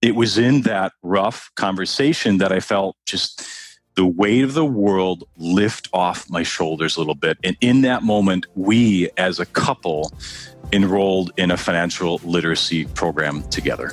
it was in that rough conversation that I felt just the weight of the world lift off my shoulders a little bit. And in that moment, we as a couple enrolled in a financial literacy program together.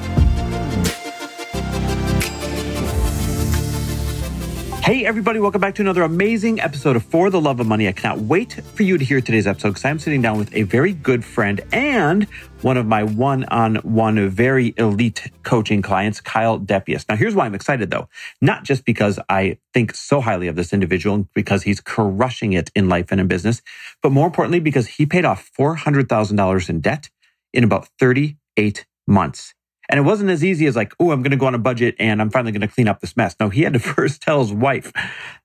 Hey, everybody, welcome back to another amazing episode of For the Love of Money. I cannot wait for you to hear today's episode because I'm sitting down with a very good friend and one of my one on one very elite coaching clients, Kyle Depiesse. Now, here's why I'm excited though. Not just because I think so highly of this individual, because he's crushing it in life and in business, but more importantly, because he paid off $400,000 in debt in about 38 months. And it wasn't as easy as like, oh, I'm going to go on a budget and I'm finally going to clean up this mess. No, he had to first tell his wife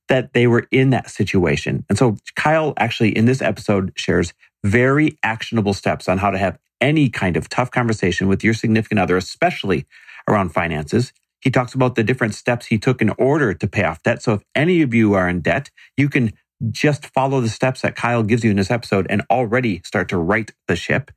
that they were in that situation. And so Kyle actually in this episode shares very actionable steps on how to have any kind of tough conversation with your significant other, especially around finances. He talks about the different steps he took in order to pay off debt. So if any of you are in debt, you can just follow the steps that Kyle gives you in this episode and already start to right the ship.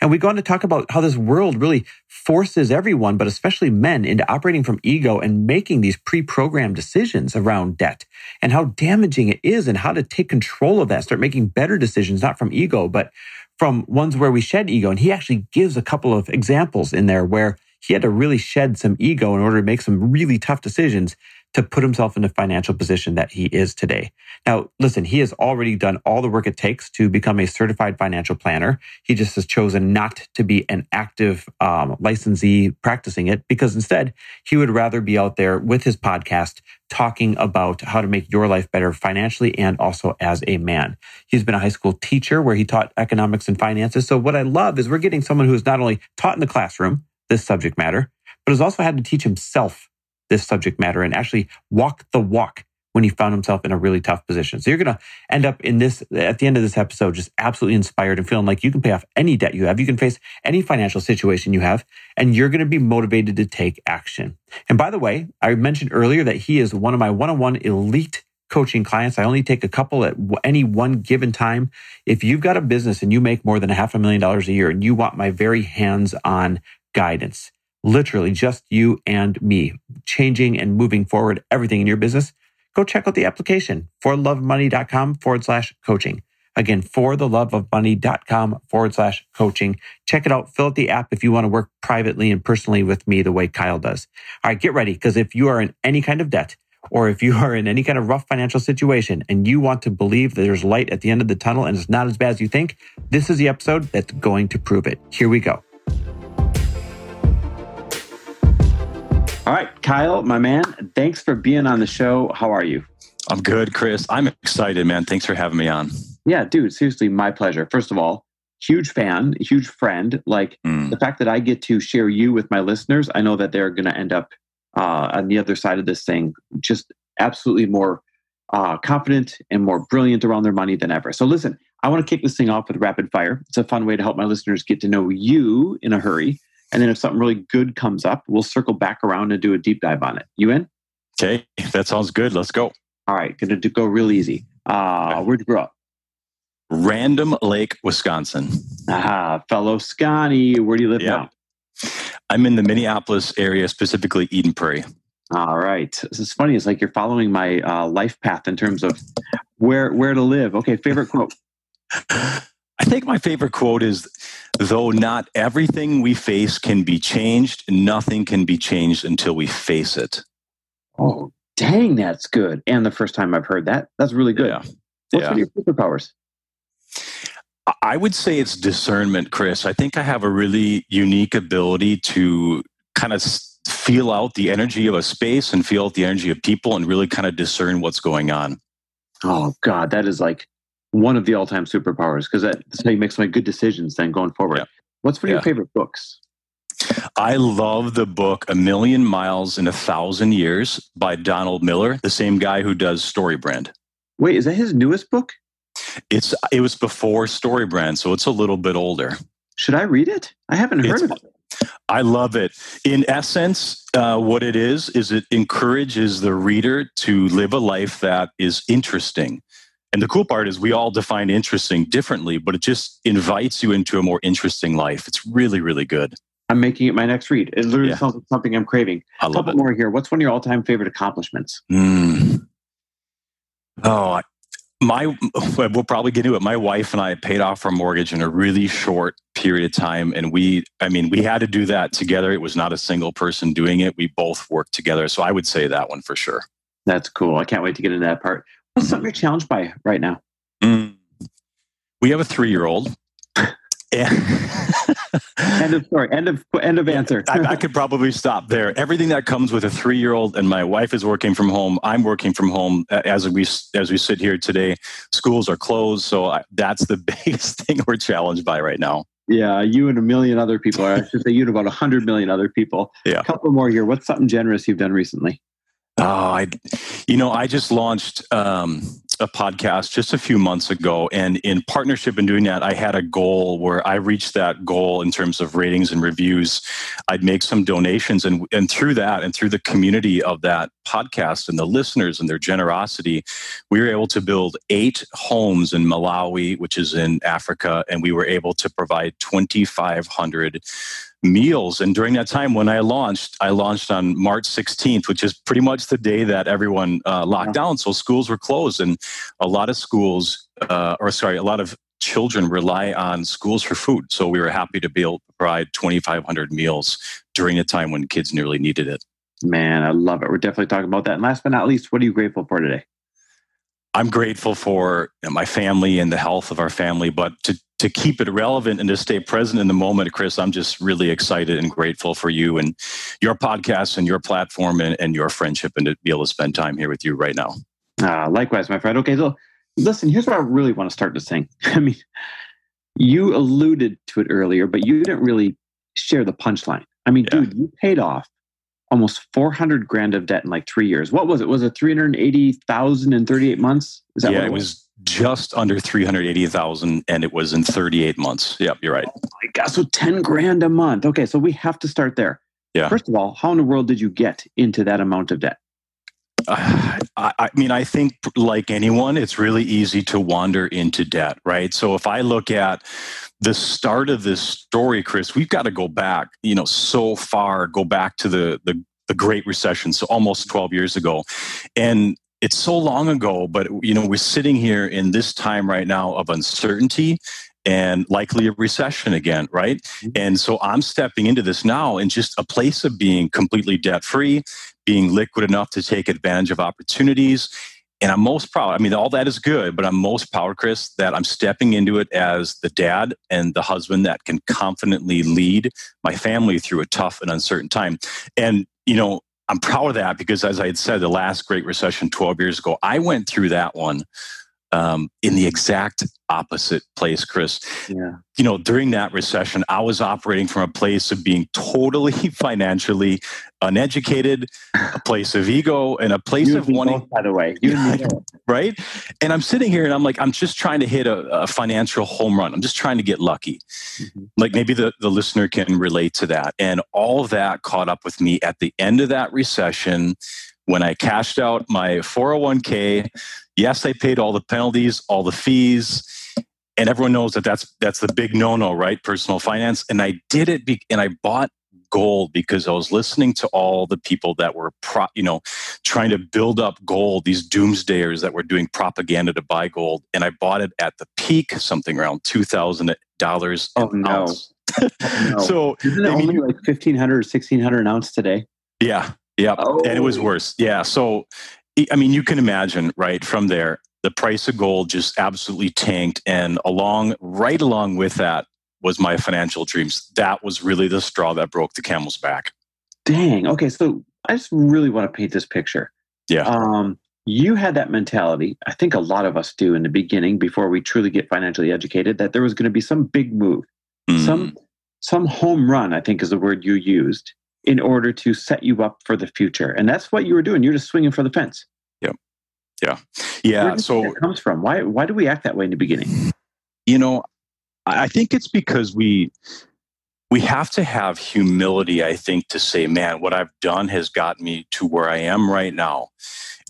And we go on to talk about how this world really forces everyone, but especially men, into operating from ego and making these pre programmed decisions around debt and how damaging it is and how to take control of that, start making better decisions, not from ego, but from ones where we shed ego. And he actually gives a couple of examples in there where he had to really shed some ego in order to make some really tough decisions to put himself in the financial position that he is today. Now, listen, he has already done all the work it takes to become a certified financial planner. He just has chosen not to be an active um, licensee practicing it because instead he would rather be out there with his podcast talking about how to make your life better financially and also as a man. He's been a high school teacher where he taught economics and finances. So what I love is we're getting someone who has not only taught in the classroom this subject matter, but has also had to teach himself this subject matter and actually walk the walk when he found himself in a really tough position. So you're going to end up in this, at the end of this episode, just absolutely inspired and feeling like you can pay off any debt you have. You can face any financial situation you have, and you're going to be motivated to take action. And by the way, I mentioned earlier that he is one of my one on one elite coaching clients. I only take a couple at any one given time. If you've got a business and you make more than a half a million dollars a year and you want my very hands on guidance, literally just you and me, changing and moving forward everything in your business, go check out the application for lovemoney.com forward slash coaching. Again, for the love of money.com forward slash coaching. Check it out. Fill out the app if you want to work privately and personally with me the way Kyle does. All right, get ready because if you are in any kind of debt or if you are in any kind of rough financial situation and you want to believe that there's light at the end of the tunnel and it's not as bad as you think, this is the episode that's going to prove it. Here we go. All right, Kyle, my man, thanks for being on the show. How are you? I'm good, Chris. I'm excited, man. Thanks for having me on. Yeah, dude, seriously, my pleasure. First of all, huge fan, huge friend. Like mm. the fact that I get to share you with my listeners, I know that they're going to end up uh, on the other side of this thing just absolutely more uh, confident and more brilliant around their money than ever. So, listen, I want to kick this thing off with rapid fire. It's a fun way to help my listeners get to know you in a hurry. And then if something really good comes up, we'll circle back around and do a deep dive on it. You in? Okay, that sounds good. Let's go. All right, going to go real easy. Uh, where'd you grow up? Random Lake, Wisconsin. Ah, fellow Sconnie. Where do you live now? I'm in the Minneapolis area, specifically Eden Prairie. All right. This is funny. It's like you're following my uh, life path in terms of where where to live. Okay, favorite quote. I think my favorite quote is though not everything we face can be changed, nothing can be changed until we face it. Oh, dang, that's good. And the first time I've heard that, that's really good. Yeah. What's yeah. your superpowers? I would say it's discernment, Chris. I think I have a really unique ability to kind of feel out the energy of a space and feel out the energy of people and really kind of discern what's going on. Oh, God, that is like one of the all-time superpowers because that's how you make some good decisions then going forward. Yeah. What's one of yeah. your favorite books? I love the book A Million Miles in a Thousand Years by Donald Miller, the same guy who does StoryBrand. Wait, is that his newest book? It's it was before StoryBrand, so it's a little bit older. Should I read it? I haven't heard It's- of it. I love it. In essence, uh, what it is is it encourages the reader to live a life that is interesting. And the cool part is we all define interesting differently, but it just invites you into a more interesting life. It's really, really good. I'm making it my next read. It literally Yeah. sounds like something I'm craving. I A love couple it. more here. What's one of your all-time favorite accomplishments? Mm. Oh, I- my we'll probably get into it. My wife and I paid off our mortgage in a really short period of time, and we, I mean, we had to do that together. It was not a single person doing it. We both worked together, so I would say that one for sure. That's cool. I can't wait to get into that part. What's something you're challenged by right now? Mm. We have a three-year-old. And End of story. End of end of answer. I, I could probably stop there. Everything that comes with a three-year-old, and my wife is working from home. I'm working from home uh, as we as we sit here today. Schools are closed, so I, that's the biggest thing we're challenged by right now. yeah, you and a million other people. I should say you and about a hundred million other people. Yeah. A couple more here. What's something generous you've done recently? Oh, I, you know, I just launched um, a podcast just a few months ago, and in partnership in doing that, I had a goal where I reached that goal in terms of ratings and reviews. I'd make some donations, and and through that, and through the community of that podcast and the listeners and their generosity, we were able to build eight homes in Malawi, which is in Africa, and we were able to provide twenty five hundred meals. And during that time, when I launched, I launched on March 16th, which is pretty much the day that everyone uh, locked Yeah. down. So schools were closed, and a lot of schools, uh, or sorry, a lot of children rely on schools for food. So we were happy to be able to provide 2,500 meals during a time when kids nearly needed it. Man, I love it. We're definitely talking about that. And last but not least, what are you grateful for today? I'm grateful for my family and the health of our family, but to, to keep it relevant and to stay present in the moment, Chris, I'm just really excited and grateful for you and your podcast and your platform and, and your friendship and to be able to spend time here with you right now. Uh, likewise, my friend. Okay, so listen, here's what I really want to start this thing. I mean, you alluded to it earlier, but you didn't really share the punchline. I mean, Yeah. dude, you paid off almost 400 grand of debt in like three years. What was it? Was it 380,000 in 38 months? Is that yeah, what it was just under 380,000 and it was in 38 months. Yep, you're right. my God, so 10 grand a month. Okay, so we have to start there. Yeah. First of all, how in the world did you get into that amount of debt? Uh, I, I mean, I think like anyone, it's really easy to wander into debt, right? So if I look at the start of this story, Chris, we've got to go back, you know, so far, go back to the the, the Great Recession, so almost 12 years ago, and it's so long ago, but you know, we're sitting here in this time right now of uncertainty and likely a recession again, right? Mm-hmm. And so I'm stepping into this now in just a place of being completely debt free, being liquid enough to take advantage of opportunities. And I'm most proud. I mean, all that is good, but I'm most proud, Chris, that I'm stepping into it as the dad and the husband that can confidently lead my family through a tough and uncertain time. And, you know, I'm proud of that because, as I had said, the last Great Recession 12 years ago, I went through that one um, in the exact opposite place, Chris Yeah. you know, during that recession, I was operating from a place of being totally financially uneducated, a place of ego, and a place You of wanting, both, by the way. You and me right? And I'm sitting here and I'm like, I'm just trying to hit a, a financial home run. I'm just trying to get lucky. Mhm. Like maybe the, the listener can relate to that. And all of that caught up with me at the end of that recession when I cashed out my 401k. Yes, I paid all the penalties, all the fees and everyone knows that that's that's the big no-no right personal finance and i did it be, and i bought gold because i was listening to all the people that were pro, you know trying to build up gold these doomsdayers that were doing propaganda to buy gold and i bought it at the peak something around $2000 Oh, an no. ounce oh, No. so Isn't it mean, like 1500 or 1600 an ounce today? Yeah, yeah, and it was Oh. worse. Yeah, so I- mean, you can imagine, right? From there, the price of gold just absolutely tanked, and along, right along with that, was my financial dreams. That was really the straw that broke the camel's back. Dang. Okay, so I just really want to paint this picture. Yeah. Um, you had that mentality. I think a lot of us do in the beginning before we truly get financially educated that there was going to be some big move, Mm. some some home run, I think is the word you used, in order to set you up for the future. And that's what you were doing. You're just swinging for the fence. Yep. Yeah. Yeah. So it comes from why why do we act that way in the beginning? You know, I think it's because we we have to have humility, I think, to say, man, what I've done has got me to where I am right now.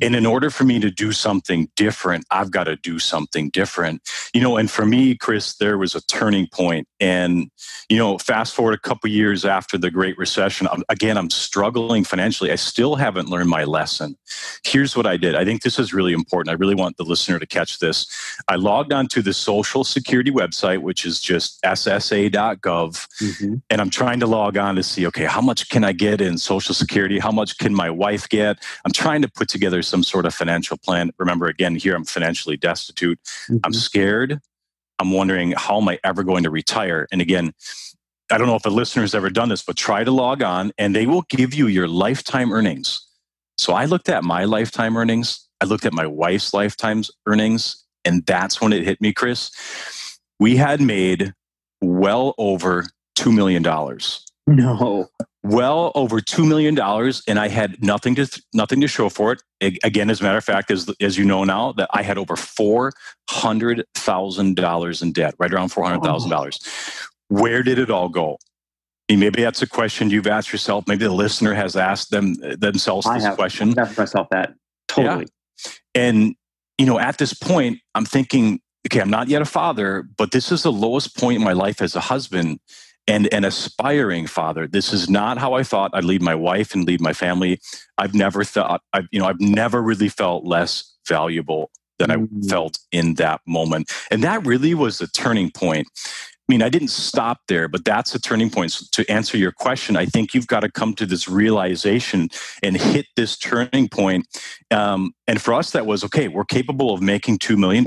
And in order for me to do something different, I've got to do something different. You know, and for me, Chris, there was a turning point. And, you know, fast forward a couple years after the Great Recession, again, I'm struggling financially. I still haven't learned my lesson. Here's what I did. I think this is really important. I really want the listener to catch this. I logged onto the Social Security website, which is just ssa.gov. Mm-hmm. And I'm trying to log on to see, okay, how much can I get in Social Security? How much can my wife get? I'm trying to put together some sort of financial plan. Remember, again, here I'm financially destitute. Mm-hmm. I'm scared. I'm wondering how am I ever going to retire? And again, I don't know if a listener has ever done this, but try to log on and they will give you your lifetime earnings. So I looked at my lifetime earnings. I looked at my wife's lifetime earnings. And that's when it hit me, Chris. We had made well over $2 million. No well over two million dollars, and I had nothing to nothing to show for it. Again, as a matter of fact, as as you know now, that I had over four hundred thousand dollars in debt, right around four hundred thousand oh. dollars. Where did it all go? maybe that's a question you've asked yourself. Maybe the listener has asked them uh, themselves this I have, question. I've asked myself that totally. Yeah. And you know, at this point, I'm thinking, okay, I'm not yet a father, but this is the lowest point in my life as a husband and an aspiring father. This is not how I thought I'd lead my wife and lead my family. I've never thought I've you know I've never really felt less valuable than I mm. felt in that moment. And that really was the turning point. I mean, I didn't stop there, but that's a turning point. So to answer your question, I think you've got to come to this realization and hit this turning point. Um, and for us, that was okay, we're capable of making $2 million,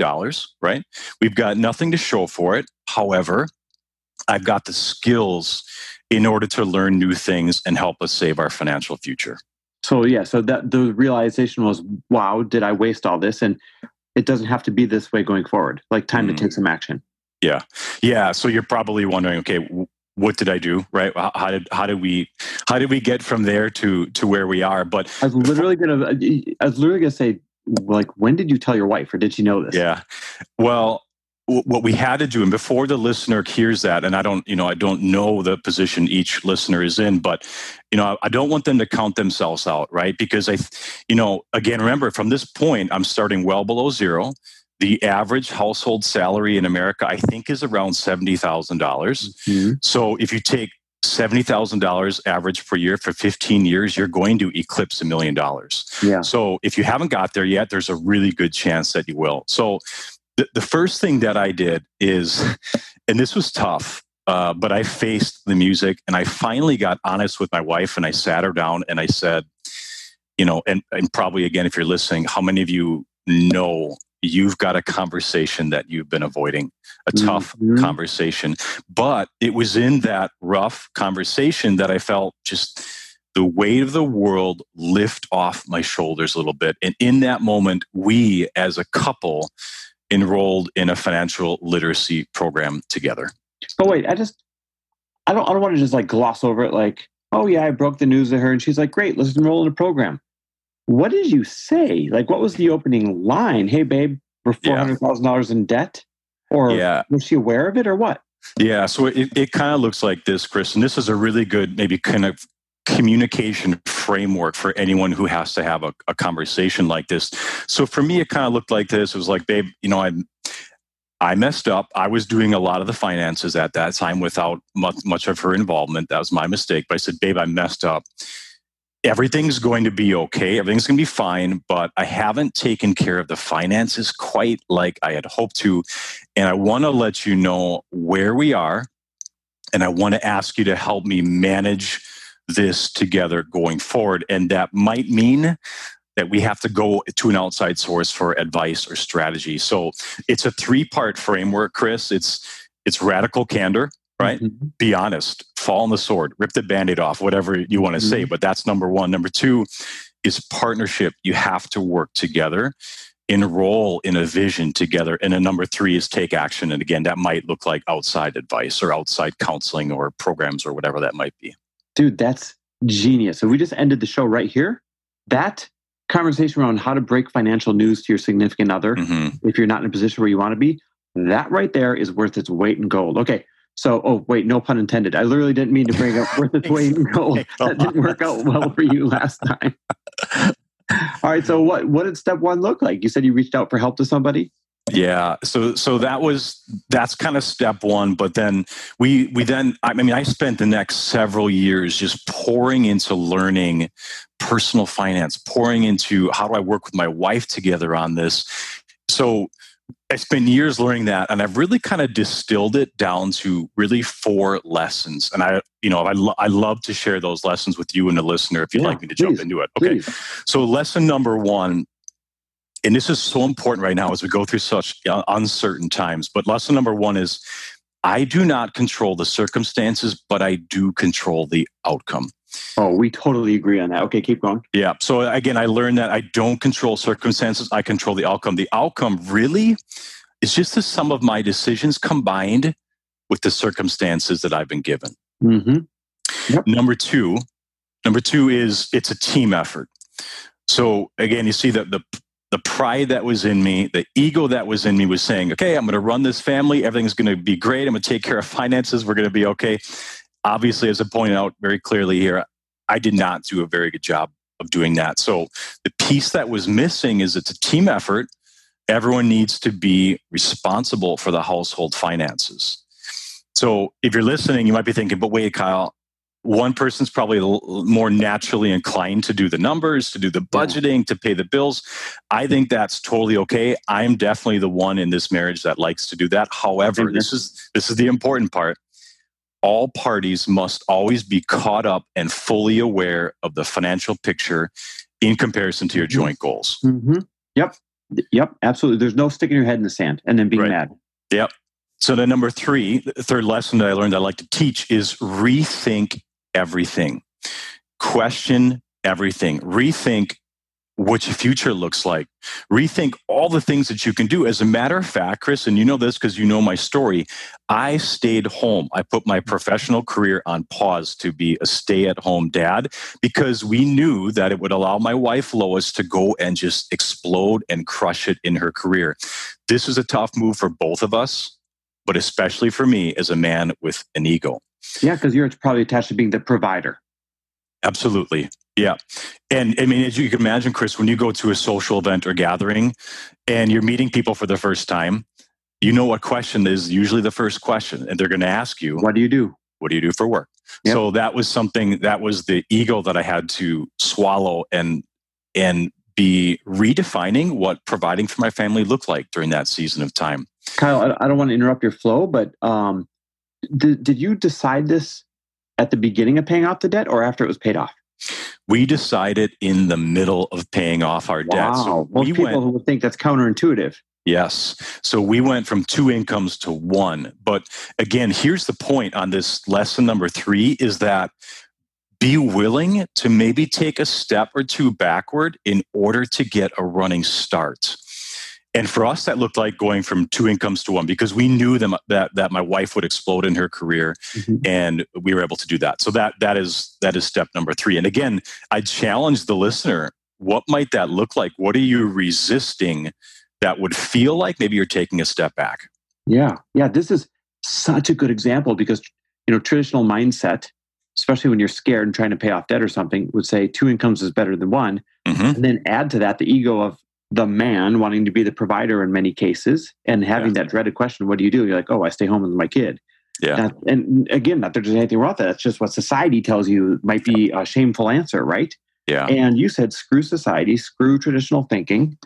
right? We've got nothing to show for it. However, I've got the skills in order to learn new things and help us save our financial future. So yeah, so that the realization was, wow, did I waste all this? And it doesn't have to be this way going forward. Like time mm. to take some action. Yeah, yeah. So you're probably wondering, okay, what did I do? Right? How did how did we how did we get from there to to where we are? But I was literally gonna I was literally gonna say, like, when did you tell your wife, or did she know this? Yeah. Well, what we had to do and before the listener hears that and i don't you know i don't know the position each listener is in but you know i don't want them to count themselves out right because i you know again remember from this point i'm starting well below zero the average household salary in america i think is around $70000 mm-hmm. so if you take $70,000 average per year for 15 years, you're going to eclipse a million dollars. Yeah. So if you haven't got there yet, there's a really good chance that you will. So the, the first thing that I did is, and this was tough, uh, but I faced the music and I finally got honest with my wife and I sat her down and I said, you know, and, and probably again, if you're listening, how many of you know you've got a conversation that you've been avoiding, a tough mm-hmm. conversation? But it was in that rough conversation that I felt just the weight of the world lift off my shoulders a little bit. And in that moment, we as a couple enrolled in a financial literacy program together. But wait, I just I don't I don't want to just like gloss over it like, oh yeah, I broke the news to her and she's like, great, let's enroll in a program. What did you say? Like what was the opening line? Hey babe, we're four hundred thousand yeah. dollars in debt? Or yeah. was she aware of it or what? Yeah, so it, it kind of looks like this, Chris, and this is a really good maybe kind of communication framework for anyone who has to have a, a conversation like this. So for me, it kind of looked like this. It was like, babe, you know, I I messed up. I was doing a lot of the finances at that time without much, much of her involvement. That was my mistake. But I said, babe, I messed up. Everything's going to be okay. Everything's going to be fine, but I haven't taken care of the finances quite like I had hoped to. And I want to let you know where we are. And I want to ask you to help me manage this together going forward. And that might mean that we have to go to an outside source for advice or strategy. So it's a three part framework, Chris. It's it's radical candor, right? Mm-hmm. Be honest, fall on the sword, rip the band-aid off, whatever you want to mm-hmm. say. But that's number one. Number two is partnership. You have to work together. enroll in a vision together. And then number three is take action. And again, that might look like outside advice or outside counseling or programs or whatever that might be. Dude, that's genius. So we just ended the show right here. That conversation around how to break financial news to your significant other, mm-hmm. if you're not in a position where you want to be, that right there is worth its weight in gold. Okay. So, oh, wait, no pun intended. I literally didn't mean to bring up worth its weight in gold. That didn't work out well for you last time. All right. So, what, what did step one look like? You said you reached out for help to somebody? Yeah. So so that was that's kind of step one. But then we we then I mean I spent the next several years just pouring into learning personal finance, pouring into how do I work with my wife together on this. So I spent years learning that, and I've really kind of distilled it down to really four lessons. And I, you know, I, lo- I love to share those lessons with you and the listener if you'd yeah, like me to please, jump into it. Okay. Please. So, lesson number one and this is so important right now as we go through such uncertain times. But lesson number one is I do not control the circumstances, but I do control the outcome. Oh, we totally agree on that. Okay, keep going. Yeah. So again, I learned that I don't control circumstances, I control the outcome. The outcome really is just the sum of my decisions combined with the circumstances that I've been given. Mm-hmm. Yep. Number two, number two is it's a team effort. So again, you see that the the pride that was in me, the ego that was in me was saying, okay, I'm going to run this family. Everything's going to be great. I'm going to take care of finances. We're going to be okay. Obviously, as I pointed out very clearly here, I did not do a very good job of doing that. So the piece that was missing is it's a team effort. Everyone needs to be responsible for the household finances. So if you're listening, you might be thinking, but wait, Kyle, one person's probably more naturally inclined to do the numbers to do the budgeting to pay the bills. I think that's totally okay. I'm definitely the one in this marriage that likes to do that. However mm-hmm. this is this is the important part. All parties must always be caught up and fully aware of the financial picture in comparison to your mm-hmm. joint goals. Mm-hmm. yep. Yep. Absolutely. There's no sticking your head in the sand and then being right. mad. Yep. So the number three, the third lesson that I learned I like to teach is rethink everything. Question everything. Rethink what your future looks like. Rethink all the things that you can do. As a matter of fact, Chris, and you know this because you know my story, I stayed home. I put my professional career on pause to be a stay at home dad because we knew that it would allow my wife, Lois, to go and just explode and crush it in her career. This is a tough move for both of us, but especially for me as a man with an ego. Yeah, because you're probably attached to being the provider. Absolutely. Yeah. And I mean, as you can imagine, Chris, when you go to a social event or gathering and you're meeting people for the first time, you know what question is usually the first question. And they're going to ask you, What do you do? What do you do for work? Yep. So that was something that was the ego that I had to swallow and and be redefining what providing for my family looked like during that season of time. Kyle, I don't want to interrupt your flow, but um, did, did you decide this at the beginning of paying off the debt or after it was paid off? We decided in the middle of paying off our debt. Wow. So Most people went, would think that's counterintuitive. Yes. So we went from two incomes to one. But again, here's the point on this lesson number three is that be willing to maybe take a step or two backward in order to get a running start. And for us, that looked like going from two incomes to one because we knew them, that that my wife would explode in her career, mm-hmm. and we were able to do that. So that that is that is step number three. And again, I challenge the listener: what might that look like? What are you resisting that would feel like maybe you're taking a step back? Yeah, yeah. This is such a good example because you know traditional mindset, especially when you're scared and trying to pay off debt or something, would say two incomes is better than one, mm-hmm. and then add to that the ego of the man wanting to be the provider in many cases and having yeah. that dreaded question, what do you do? You're like, oh, I stay home with my kid. Yeah. and again, not that there's anything wrong with that. That's just what society tells you might be a shameful answer, right? Yeah. And you said, screw society, screw traditional thinking.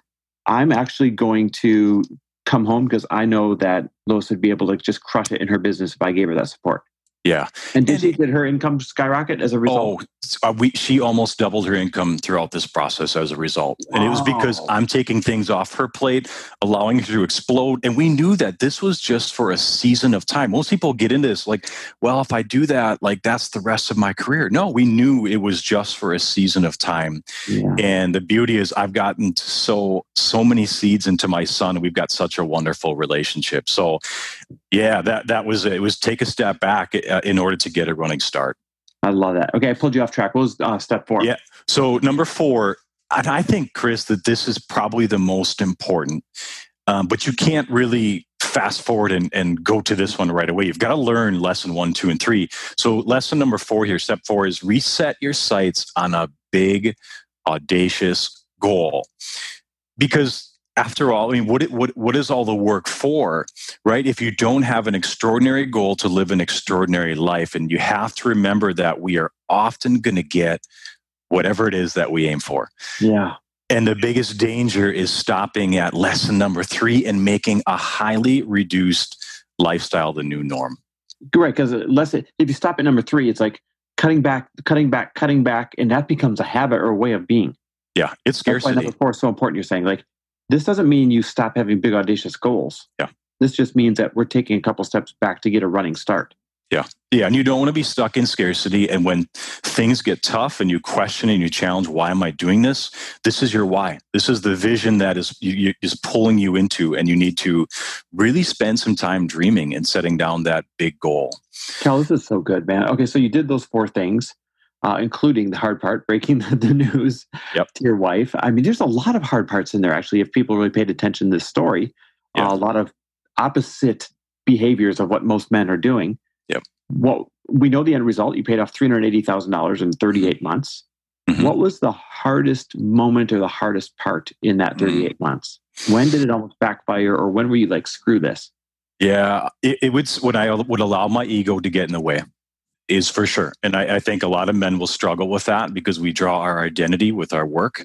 I'm actually going to come home because I know that Lois would be able to just crush it in her business if I gave her that support. Yeah. And did, and, she, did her income skyrocket as a result? Oh, uh, we, she almost doubled her income throughout this process as a result. Wow. And it was because I'm taking things off her plate, allowing her to explode. And we knew that this was just for a season of time. Most people get into this like, well, if I do that, like that's the rest of my career. No, we knew it was just for a season of time. Yeah. And the beauty is I've gotten so, so many seeds into my son. We've got such a wonderful relationship. So yeah, that, that was, it was take a step back uh, in order to get a running start. I love that. Okay, I pulled you off track. What was uh, step four? Yeah. So number four, and I think, Chris, that this is probably the most important, um, but you can't really fast forward and, and go to this one right away. You've got to learn lesson one, two, and three. So lesson number four here, step four is reset your sights on a big, audacious goal. Because after all, I mean, what, what, what is all the work for, right? If you don't have an extraordinary goal to live an extraordinary life, and you have to remember that we are often going to get whatever it is that we aim for. Yeah. And the biggest danger is stopping at lesson number three and making a highly reduced lifestyle the new norm. Right, because uh, less if you stop at number three, it's like cutting back, cutting back, cutting back, and that becomes a habit or a way of being. Yeah, it's scarcity. That's why number four is so important. You're saying like this doesn't mean you stop having big, audacious goals. Yeah. This just means that we're taking a couple steps back to get a running start. Yeah. Yeah. And you don't want to be stuck in scarcity. And when things get tough and you question and you challenge, why am I doing this? This is your why. This is the vision that is, you, is pulling you into. And you need to really spend some time dreaming and setting down that big goal. Kyle, this is so good, man. Okay. So you did those four things uh, including the hard part, breaking the, the news yep. to your wife. I mean, there's a lot of hard parts in there, actually, if people really paid attention to this story. Yep. Uh, a lot of opposite behaviors of what most men are doing. Yep. What we know the end result, you paid off $380,000 in 38 mm-hmm. months. Mm-hmm. What was the hardest moment or the hardest part in that mm-hmm. 38 mm-hmm. months? When did it almost backfire, or when were you like, screw this? Yeah, it, it would when I would allow my ego to get in the way is for sure. And I, I, think a lot of men will struggle with that because we draw our identity with our work.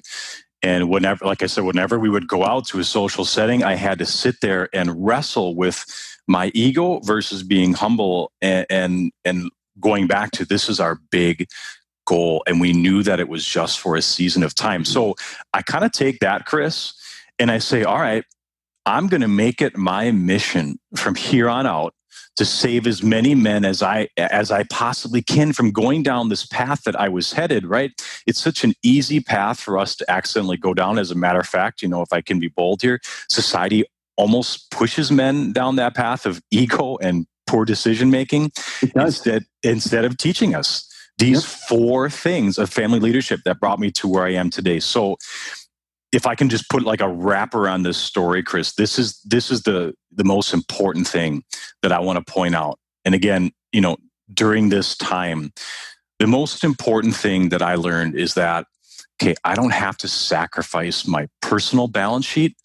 And whenever, like I said, whenever we would go out to a social setting, I had to sit there and wrestle with my ego versus being humble and, and, and going back to this is our big goal. And we knew that it was just for a season of time. So I kind of take that, Chris, and I say, all right, I'm going to make it my mission from here on out to save as many men as I as I possibly can from going down this path that I was headed, right? It's such an easy path for us to accidentally go down. As a matter of fact, you know, if I can be bold here, society almost pushes men down that path of ego and poor decision making instead instead of teaching us these yep. four things of family leadership that brought me to where I am today. So if I can just put like a wrapper on this story, Chris, this is this is the the most important thing that I want to point out. And again, you know, during this time, the most important thing that I learned is that okay, I don't have to sacrifice my personal balance sheet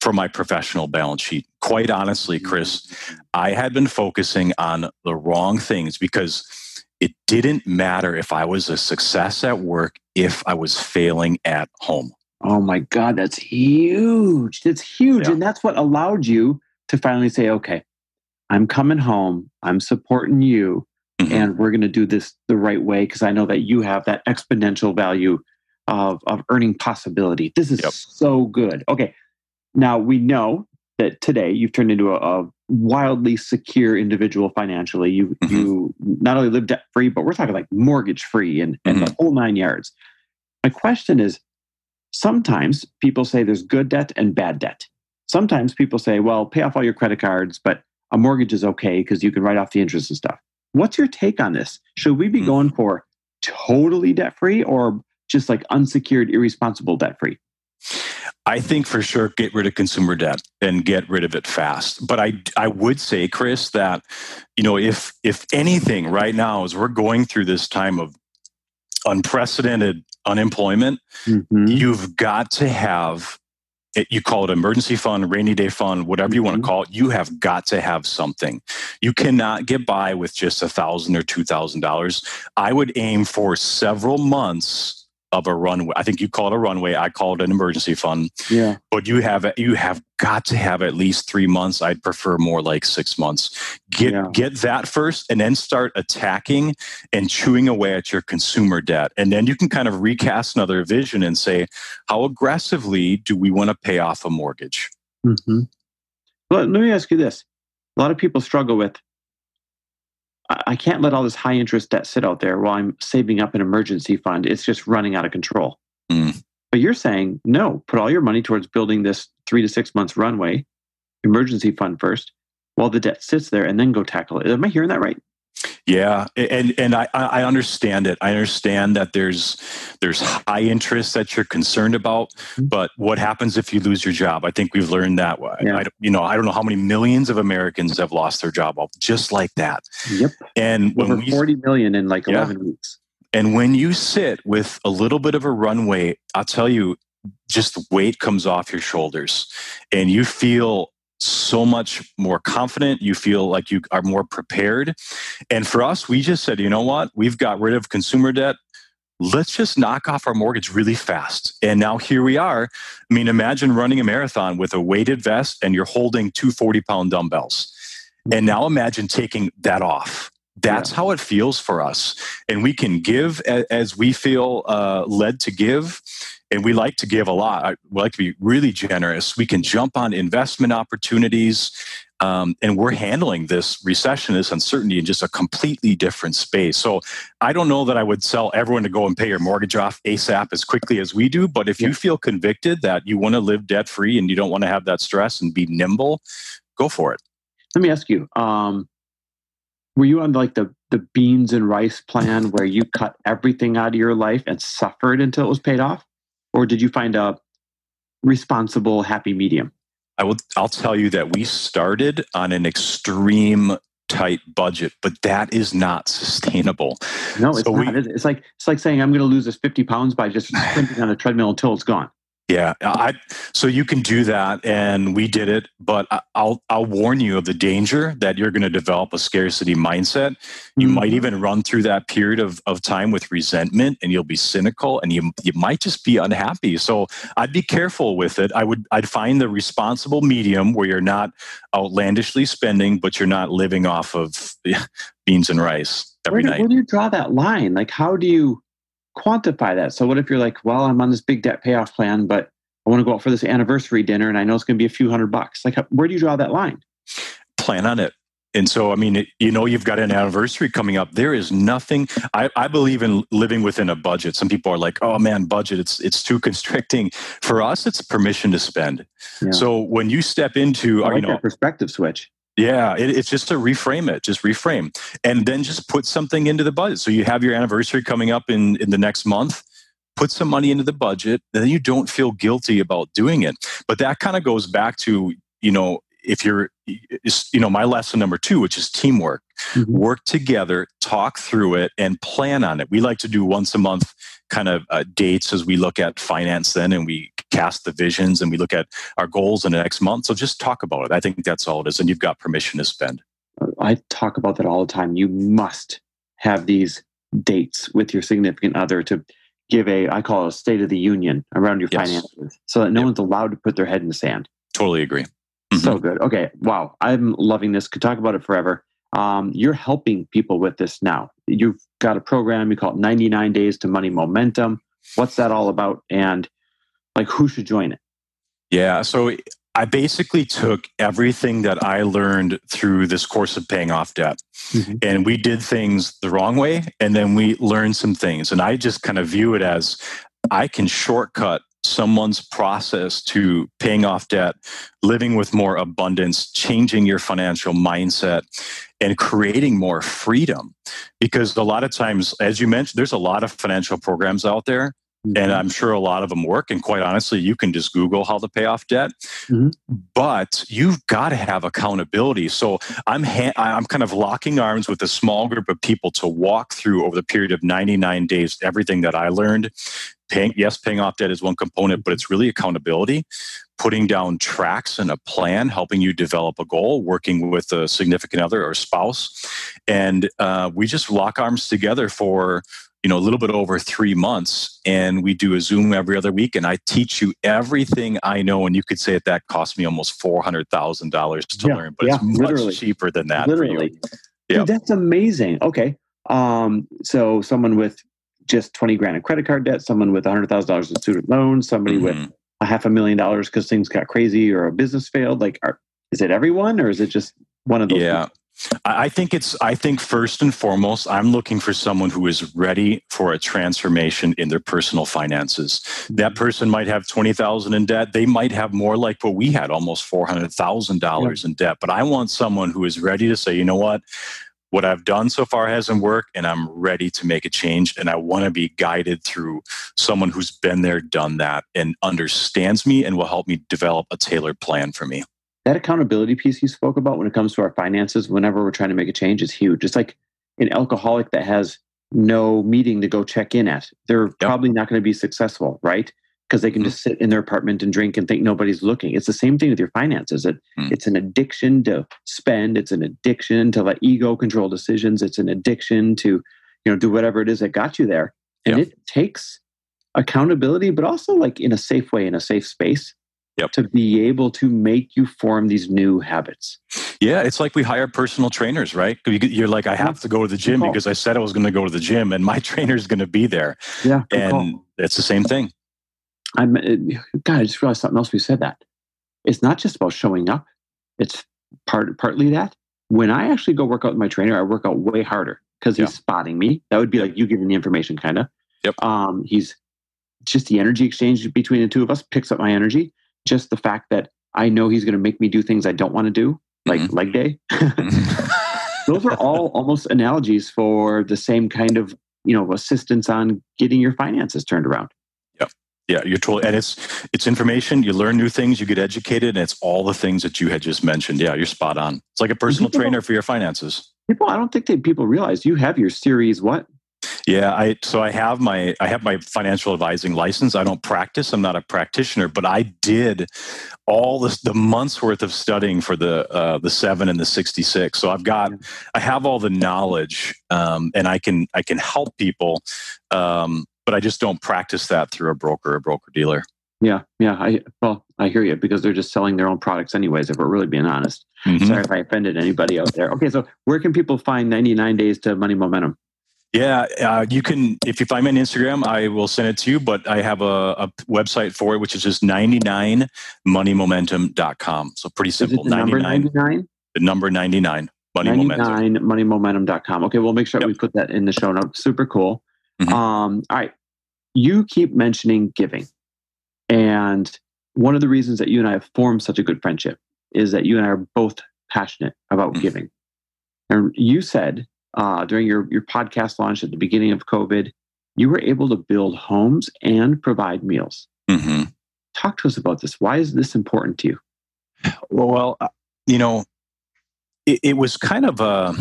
for my professional balance sheet. Quite honestly, mm-hmm. Chris, I had been focusing on the wrong things because it didn't matter if I was a success at work if I was failing at home. Oh my God, that's huge. That's huge. Yeah. And that's what allowed you to finally say, okay, I'm coming home, I'm supporting you, mm-hmm. and we're going to do this the right way because I know that you have that exponential value of, of earning possibility. This is yep. so good. Okay. Now we know that today you've turned into a, a wildly secure individual financially. You mm-hmm. you not only live debt free, but we're talking like mortgage free and, and mm-hmm. the whole nine yards. My question is Sometimes people say there's good debt and bad debt. Sometimes people say, well, pay off all your credit cards, but a mortgage is okay because you can write off the interest and stuff. What's your take on this? Should we be mm. going for totally debt free or just like unsecured, irresponsible debt free? I think for sure get rid of consumer debt and get rid of it fast. But I I would say, Chris, that you know if if anything right now as we're going through this time of unprecedented unemployment, mm-hmm. you've got to have it, you call it emergency fund, rainy day fund, whatever you mm-hmm. want to call it. You have got to have something. You cannot get by with just a thousand or two thousand dollars. I would aim for several months of a runway. I think you call it a runway. I call it an emergency fund. Yeah. But you have you have got to have at least three months. I'd prefer more like six months. Get Yeah. get that first, and then start attacking and chewing away at your consumer debt, and then you can kind of recast another vision and say, how aggressively do we want to pay off a mortgage? hmm Let, let me ask you this: a lot of people struggle with. I can't let all this high interest debt sit out there while I'm saving up an emergency fund. It's just running out of control. Mm. But you're saying no. Put all your money towards building this three to six months runway, emergency fund first, while the debt sits there, and then go tackle it. Am I hearing that right? Yeah, and and I I understand it. I understand that there's there's high interest that you're concerned about, Mhm. but what happens if you lose your job? I think we've learned that. I, Yeah. I you know, I don't know how many millions of Americans have lost their job just like that. Yep. And when Over we forty million in like Yeah. eleven weeks. and when you sit with a little bit of a runway, I'll tell you, just the weight comes off your shoulders, and you feel so much more confident. You feel like you are more prepared. And for us, we just said, you know what? We've got rid of consumer debt. Let's just knock off our mortgage really fast. And now here we are. I mean, imagine running a marathon with a weighted vest and you're holding two 40 pound dumbbells. And now imagine taking that off. That's how it feels for us. And we can give as we feel uh, led to give. And we like to give a lot. We like to be really generous. We can jump on investment opportunities. Um, and we're handling this recession, this uncertainty in just a completely different space. So I don't know that I would sell everyone to go and pay your mortgage off ASAP as quickly as we do. But if you feel convicted that you want to live debt free and you don't want to have that stress and be nimble, go for it. Let me ask you: um, Were you on like the the beans and rice plan where you cut everything out of your life and suffered until it was paid off, or did you find a responsible, happy medium? I will. I'll tell you that we started on an extreme tight budget, but that is not sustainable. No, it's So not. It's it's like it's like saying I'm going to lose this 50 pounds by just sprinting on a treadmill until it's gone. Yeah, I. So you can do that, and we did it. But I'll I'll warn you of the danger that you're going to develop a scarcity mindset. You might Mhm. even run through that period of, of time with resentment, and you'll be cynical, and you you might just be unhappy. So I'd be careful with it. I would I'd find the responsible medium where you're not outlandishly spending, but you're not living off of beans and rice Where every do, night. where do you draw that line? Like, how do you quantify that? So, what if you're like, well, I'm on this big debt payoff plan, but I want to go out for this anniversary dinner, and I know it's going to be a few hundred bucks. Like, where do you draw that line? plan on it. And so, I mean, you know, you've got an anniversary coming up. There is nothing. I, I believe in living within a budget. Some people are like, "Oh man, budget. It's it's too constricting." For us, it's permission to spend. Yeah. So when you step into, I uh, like you know, perspective switch. Yeah, it, it's just to reframe it. Just reframe, and then just put something into the budget. So you have your anniversary coming up in in the next month. Put some money into the budget, then you don't feel guilty about doing it. But that kind of goes back to you know if you're you know my lesson number two, which is teamwork. Mhm. Work together, talk through it, and plan on it. We like to do once a month kind of uh, dates as we look at finance then and we cast the visions and we look at our goals in the next month so just talk about it i think that's all it is and you've got permission to spend I talk about that all the time. You must have these dates with your significant other to give a, I call it a state of the union around your Yes. finances so that no Yep. one's allowed to put their head in the sand. totally agree Mhm. So good. Okay. Wow. I'm loving this. Could talk about it forever. Um, you're helping people with this now. You've got a program. You call it 99 Days to Money Momentum. What's that all about? And like, who should join it? Yeah. So I basically took everything that I learned through this course of paying off debt Mhm. and we did things the wrong way and then we learned some things. And I just kind of view it as I can shortcut someone's process to paying off debt, living with more abundance, changing your financial mindset, and creating more freedom. Because a lot of times, as you mentioned, there's a lot of financial programs out there and I'm sure a lot of them work. And quite honestly, you can just Google how to pay off debt. Mhm. But you've got to have accountability. So I'm ha- I'm kind of locking arms with a small group of people to walk through over the period of 99 days everything that I learned. Paying yes, paying off debt is one component, but it's really accountability. Putting down tracks and a plan, helping you develop a goal, working with a significant other or spouse, and uh, we just lock arms together for you know, a little bit over three months. And we do a Zoom every other week. And I teach you everything I know. And you could say that that cost me almost $400,000 to Yeah, learn, but yeah, it's much literally. cheaper than that. for you. Literally. Dude, that's amazing. Okay. Um, so someone with just 20 grand in credit card debt, someone with $100,000 in student loans, somebody with Mhm. a half a million dollars because things got crazy or a business failed. Like, are, is it everyone or is it just one of those? Yeah. I I think it's, I think first and foremost, I'm looking for someone who is ready for a transformation in their personal finances. That mm-hmm. person might have 20,000 in debt. They might have more like what we had, almost $400,000 in debt. But I want someone who is ready to say, you know what? What I've done so far hasn't worked, and I'm ready to make a change. And I want to be guided through someone who's been there, done that, and understands me and will help me develop a tailored plan for me. That accountability piece you spoke about when it comes to our finances, whenever we're trying to make a change, is huge. It's like an alcoholic that has no meeting to go check in at. They're probably not going to be successful, right? Because they can Mhm. just sit in their apartment and drink and think nobody's looking. It's the same thing with your finances. It, Mm. It's an addiction to spend. It's an addiction to let ego control decisions. It's an addiction to, you know, do whatever it is that got you there. And Yeah. it takes accountability, but also like in a safe way, in a safe space Yep. to be able to make you form these new habits. Yeah, it's like we hire personal trainers, right? You- You're like, I have to go to the gym because I said I was going to go to the gym, and my trainer is going to be there, Yeah. and it's the same thing. I'm, uh, God, I just realized something else we said that. It's not just about showing up. It's part partly that. When I actually go work out with my trainer, I work out way harder because he's Yeah. spotting me. That would be like you giving the information, kind of. Yep. Um, he's just the energy exchange between the two of us picks up my energy. Just the fact that I know he's going to make me do things I don't want to do, like Mhm. leg day. Those are all almost analogies for the same kind of you know assistance on getting your finances turned around. Yeah, yeah, you're totally, and it's it's information. You learn new things, you get educated, and it's all the things that you had just mentioned. Yeah, you're spot on. It's like a personal people- trainer for your finances. People, I don't think that people realize you have your series. What? Yeah, I so I have my I have my financial advising license. I don't practice. I'm not a practitioner, but I did all this the months worth of studying for the uh, the seven and the sixty six. So I've got I have all the knowledge, um, and I can I can help people, um, but I just don't practice that through a broker or broker dealer. Yeah, yeah. I well, I hear you because they're just selling their own products anyways. If we're really being honest. Mhm. Sorry if I offended anybody out there. Okay, so where can people find 99 days to money momentum? Yeah, uh, you can. If you find me on Instagram, I will send it to you. But I have a, a website for it, which is just 99moneymomentum.com. So pretty Is it simple. the number 99? the number 99 money momentum 99 moneymomentum.com. Okay, we'll make sure Yep. we put that in the show notes. Super cool. Mhm. Um, all right. You keep mentioning giving. And one of the reasons that you and I have formed such a good friendship is that you and I are both passionate about Mhm. giving. And you said uh, during your, your podcast launch at the beginning of COVID, you were able to build homes and provide meals. hmm Talk to us about this. Why is this important to you? well, well uh, you know it, it was kind of a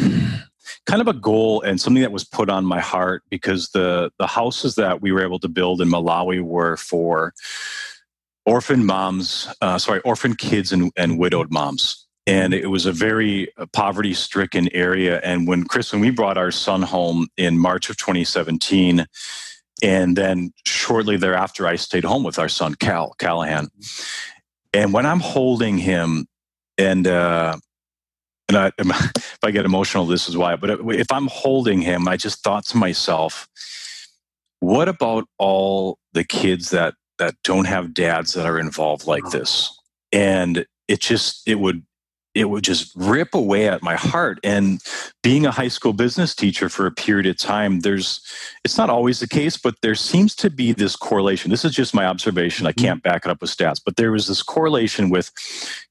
kind of a goal and something that was put on my heart because the the houses that we were able to build in malawi were for orphan moms uh, sorry orphan kids and, and widowed moms and it was a very poverty stricken area and when chris when we brought our son home in march of 2017 and then shortly thereafter i stayed home with our son cal callahan and when i'm holding him and uh and I, if I get emotional, this is why. But if I'm holding him, I just thought to myself, what about all the kids that that don't have dads that are involved like this? And it just it would it would just rip away at my heart. And being a high school business teacher for a period of time, there's it's not always the case, but there seems to be this correlation. This is just my observation. I mm-hmm. can't back it up with stats, but there was this correlation with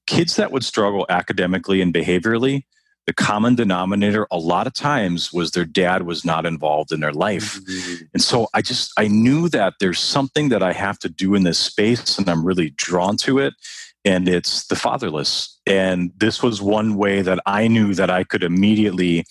kids that would struggle academically and behaviorally. The common denominator a lot of times was their dad was not involved in their life. Mm-hmm. And so I just I knew that there's something that I have to do in this space and I'm really drawn to it and it's the fatherless. And this was one way that I knew that I could immediately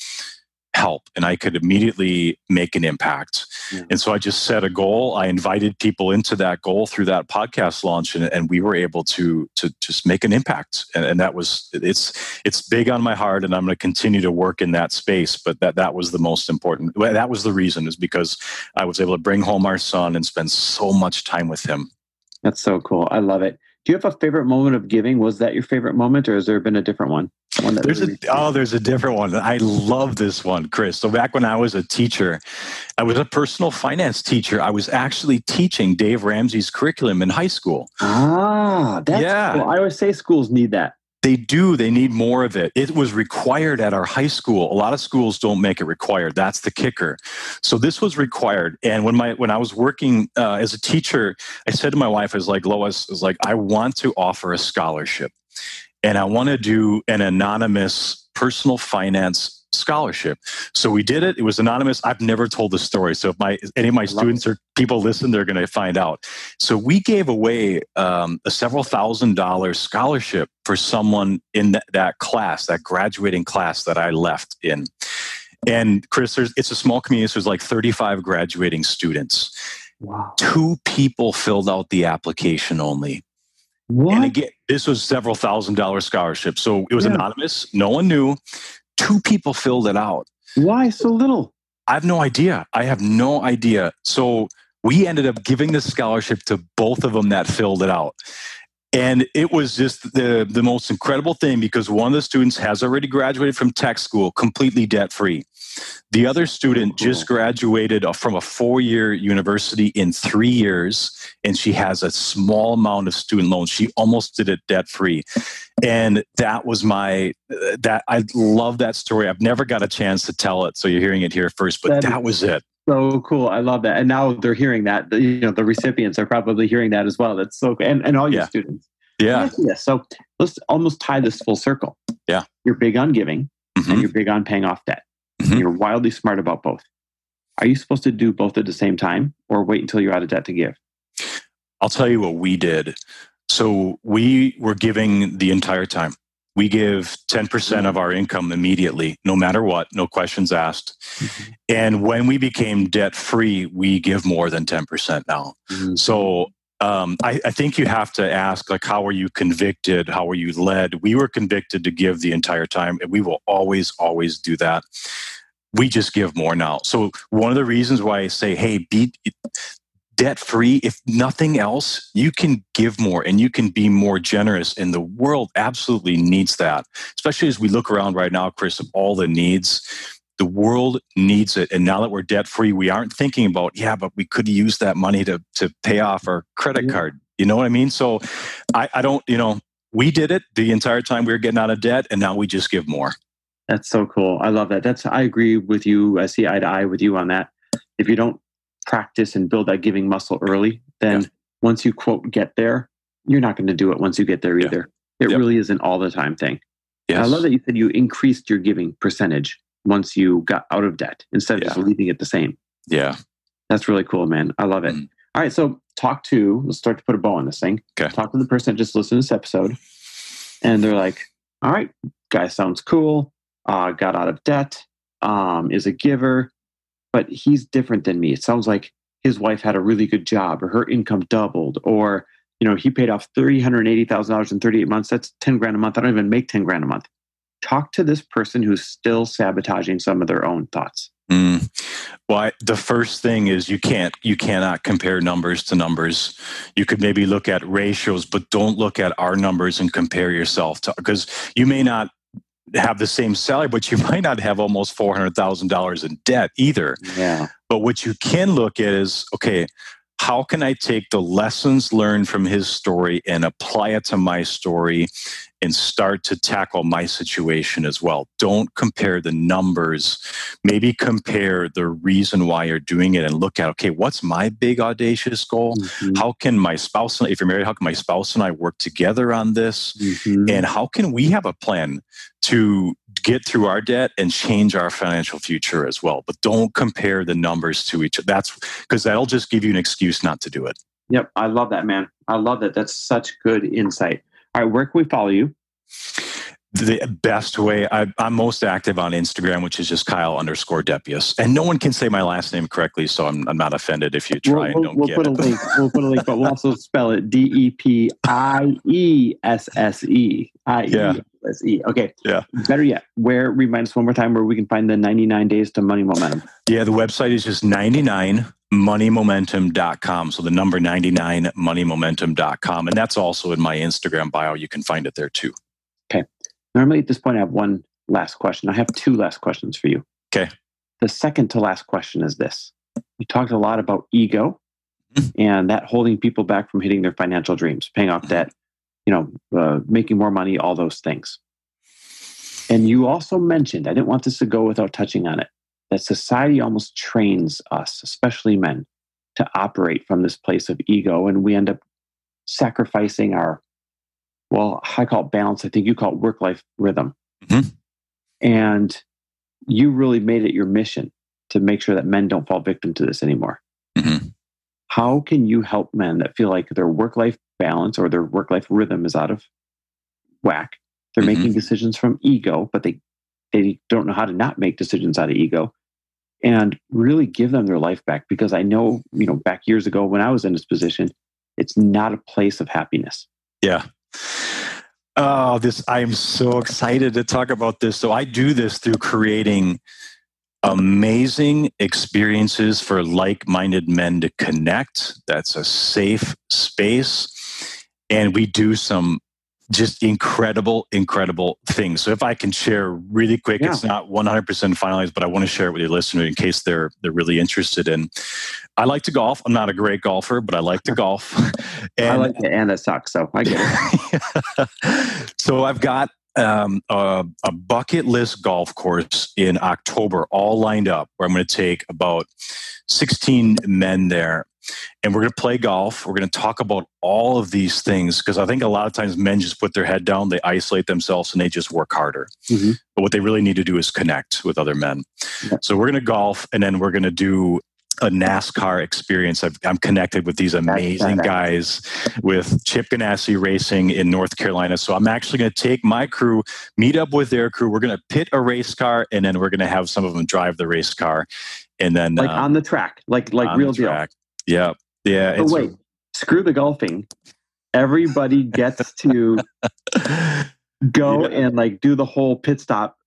help and I could immediately make an impact. Yeah. And so I just set a goal. I invited people into that goal through that podcast launch and, and we were able to to just make an impact. And, and that was it's it's big on my heart and I'm going to continue to work in that space. But that that was the most important. That was the reason is because I was able to bring home our son and spend so much time with him. That's so cool. I love it. Do you have a favorite moment of giving? Was that your favorite moment, or has there been a different one? one there's a, oh, there's a different one. I love this one, Chris. So back when I was a teacher, I was a personal finance teacher. I was actually teaching Dave Ramsey's curriculum in high school. Ah, that's yeah. Cool. I always say schools need that. They do. They need more of it. It was required at our high school. A lot of schools don't make it required. That's the kicker. So this was required. And when my when I was working uh, as a teacher, I said to my wife, "I was like Lois, I was like, I want to offer a scholarship, and I want to do an anonymous personal finance scholarship. So we did it. It was anonymous. I've never told the story. So if my any of my students or people listen, they're going to find out. So we gave away um, a several thousand dollar scholarship for someone in that, that class, that graduating class that I left in. And Chris, it's a small community. So there's like 35 graduating students. Wow. Two people filled out the application only. What? And again, this was several thousand dollar scholarship. So it was yeah. anonymous. No one knew two people filled it out. Why so little? I have no idea. I have no idea. So we ended up giving the scholarship to both of them that filled it out. And it was just the, the most incredible thing because one of the students has already graduated from tech school completely debt free. The other student just graduated from a four year university in three years, and she has a small amount of student loans. She almost did it debt free. And that was my, that I love that story. I've never got a chance to tell it. So you're hearing it here first, but that, that was it. So cool. I love that. And now they're hearing that. You know, the recipients are probably hearing that as well. That's so and, and all your yeah. students. Yeah. So let's almost tie this full circle. Yeah. You're big on giving mm-hmm. and you're big on paying off debt. Mm-hmm. You're wildly smart about both. Are you supposed to do both at the same time or wait until you're out of debt to give? I'll tell you what we did. So we were giving the entire time. We give 10% mm-hmm. of our income immediately, no matter what, no questions asked. Mm-hmm. And when we became debt free, we give more than 10% now. Mm-hmm. So um, I, I, think you have to ask, like, how were you convicted? How were you led? We were convicted to give the entire time, and we will always, always do that. We just give more now. So one of the reasons why I say, hey, be debt free. If nothing else, you can give more and you can be more generous. And the world absolutely needs that, especially as we look around right now, Chris, of all the needs the world needs it. And now that we're debt free, we aren't thinking about, yeah, but we could use that money to, to pay off our credit yeah. card. You know what I mean? So I, I don't, you know, we did it the entire time we were getting out of debt and now we just give more. That's so cool. I love that. That's, I agree with you. I see eye to eye with you on that. If you don't practice and build that giving muscle early, then yeah. once you quote get there, you're not going to do it once you get there either. Yeah. It yep. really is an all the time thing. Yes. I love that you said you increased your giving percentage once you got out of debt instead of yeah. just leaving it the same. Yeah. That's really cool, man. I love it. Mm. All right. So talk to, let's start to put a bow on this thing. Okay. Talk to the person that just listened to this episode. And they're like, all right, guy sounds cool. Uh, got out of debt, um, is a giver, but he's different than me. It sounds like his wife had a really good job or her income doubled or, you know, he paid off $380,000 in 38 months. That's 10 grand a month. I don't even make 10 grand a month talk to this person who's still sabotaging some of their own thoughts mm. well the first thing is you can't you cannot compare numbers to numbers you could maybe look at ratios but don't look at our numbers and compare yourself to because you may not have the same salary but you might not have almost $400000 in debt either. Yeah. But what you can look at is okay how can I take the lessons learned from his story and apply it to my story and start to tackle my situation as well. Don't compare the numbers. Maybe compare the reason why you're doing it and look at, okay, what's my big audacious goal? Mm-hmm. How can my spouse, if you're married, how can my spouse and I work together on this? Mm-hmm. And how can we have a plan to get through our debt and change our financial future as well? But don't compare the numbers to each other. That's because that'll just give you an excuse not to do it. Yep. I love that, man. I love that. That's such good insight. All right, where can we follow you? the best way I, am most active on Instagram, which is just Kyle underscore Depiesse, and no one can say my last name correctly, so I'm, I'm not offended if you try we'll, and don't we'll get put it. A link. We'll put a link, but we'll also spell it D E P I E S S E I E S E. Okay. Yeah. Better yet, where remind us one more time where we can find the 99 days to money momentum. Yeah, the website is just 99moneymomentum.com. So the number 99moneymomentum.com, and that's also in my Instagram bio. You can find it there too. Okay. Normally, at this point, I have one last question. I have two last questions for you. Okay. The second to last question is this You talked a lot about ego mm-hmm. and that holding people back from hitting their financial dreams, paying off mm-hmm. debt, you know, uh, making more money, all those things. And you also mentioned, I didn't want this to go without touching on it, that society almost trains us, especially men, to operate from this place of ego. And we end up sacrificing our well, I call it balance. I think you call it work life rhythm. Mm-hmm. And you really made it your mission to make sure that men don't fall victim to this anymore. Mm-hmm. How can you help men that feel like their work life balance or their work life rhythm is out of whack? They're Mhm. making decisions from ego, but they, they don't know how to not make decisions out of ego and really give them their life back. Because I know, you know, back years ago when I was in this position, it's not a place of happiness. Yeah. Oh, this I am so excited to talk about this. So I do this through creating amazing experiences for like-minded men to connect. That's a safe space. And we do some just incredible, incredible things. So if I can share really quick, Yeah. it's not 100% finalized, but I want to share it with your listener in case they're they're really interested in. I like to golf. I'm not a great golfer, but I like to golf. I like it, and it sucks. So I get it. so I've got um, a, a bucket list golf course in October, all lined up, where I'm going to take about 16 men there. And we're going to play golf. We're going to talk about all of these things because I think a lot of times men just put their head down, they isolate themselves, and they just work harder. Mhm. But what they really need to do is connect with other men. Yeah. So we're going to golf, and then we're going to do a NASCAR experience. I've, I'm connected with these amazing guys with Chip Ganassi Racing in North Carolina. So I'm actually going to take my crew, meet up with their crew. We're going to pit a race car, and then we're going to have some of them drive the race car, and then like uh, on the track, like like real deal. track. Yeah, yeah. But wait, screw the golfing. Everybody gets to go Yeah. and like do the whole pit stop.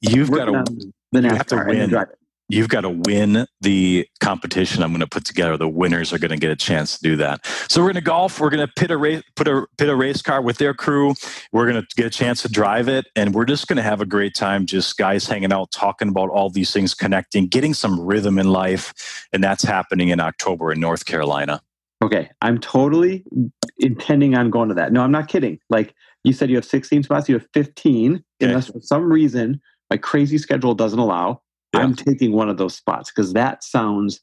you've got to on the you have to then win. You've got to win the competition I'm going to put together. The winners are going to get a chance to do that. So we're going to golf. We're going to pit a race, put a pit a race car with their crew. We're going to get a chance to drive it, and we're just going to have a great time. Just guys hanging out, talking about all these things, connecting, getting some rhythm in life, and that's happening in October in North Carolina. Okay, I'm totally intending on going to that. No, I'm not kidding. Like you said, you have 16 spots. You have 15, Okay. unless for some reason my crazy schedule doesn't allow. Yeah. I'm taking one of those spots because that sounds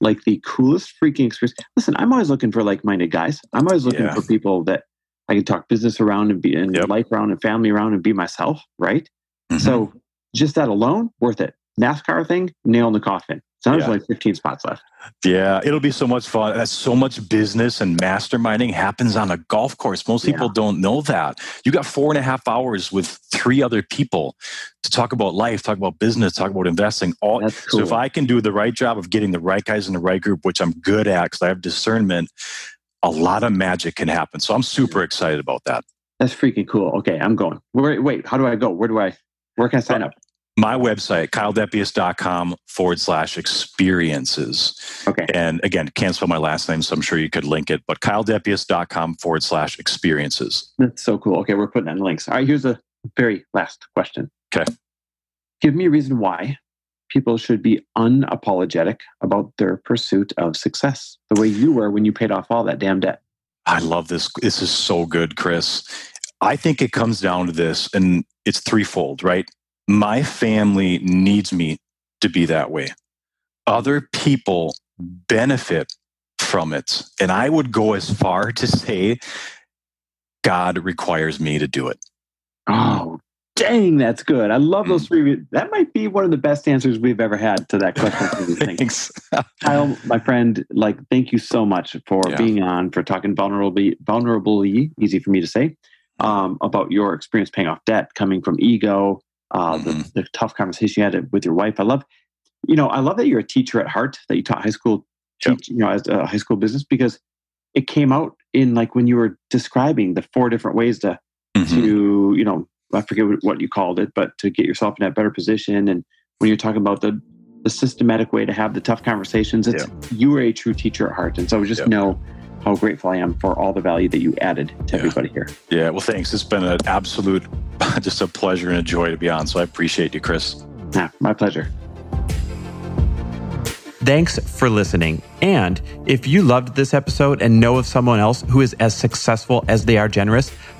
like the coolest freaking experience. Listen, I'm always looking for like-minded guys. I'm always looking Yeah. for people that I can talk business around and be and Yep. life around and family around and be myself. Right. Mhm. So just that alone, worth it. NASCAR thing, nail in the coffin. So there's Yeah. only 15 spots left. Yeah, it'll be so much fun. That's so much business and masterminding happens on a golf course. Most Yeah. people don't know that. You got four and a half hours with three other people to talk about life, talk about business, talk about investing. All That's so if I can do the right job of getting the right guys in the right group, which I'm good at because I have discernment, a lot of magic can happen. So I'm super excited about that. That's freaking cool. Okay, I'm going. Wait, wait, how do I go? Where do I where can I sign uh, up? My website, kyledepiesse.com forward slash experiences. Okay. And again, can't spell my last name, so I'm sure you could link it, but kyledepiesse.com forward slash experiences. That's so cool. Okay, we're putting in links. All right, here's a very last question. Okay. Give me a reason why people should be unapologetic about their pursuit of success, the way you were when you paid off all that damn debt. I love this. This is so good, Chris. I think it comes down to this, and it's threefold, right? My family needs me to be that way. Other people benefit from it. And I would go as far to say God requires me to do it. Oh, dang, that's good. I love those three. That might be one of the best answers we've ever had to that question. Thanks. Kyle, my friend, like, thank you so much for Yeah. being on, for talking vulnerably, vulnerably, easy for me to say. um, about your experience paying off debt, coming from ego, uh, mm-hmm. the, the, tough conversation you had with your wife. I love, you know, I love that you're a teacher at heart, that you taught high school, teach, you know, as a high school business because it came out in like when you were describing the four different ways to, mm-hmm. to you know, I forget what you called it, but to get yourself in that better position. And when you're talking about the the systematic way to have the tough conversations, it's you are a true teacher at heart. And so just know how grateful I am for all the value that you added to yeah. everybody here. Yeah, well, thanks. It's been an absolute, just a pleasure and a joy to be on. So I appreciate you, Chris. Yeah, my pleasure. Thanks for listening. And if you loved this episode and know of someone else who is as successful as they are generous,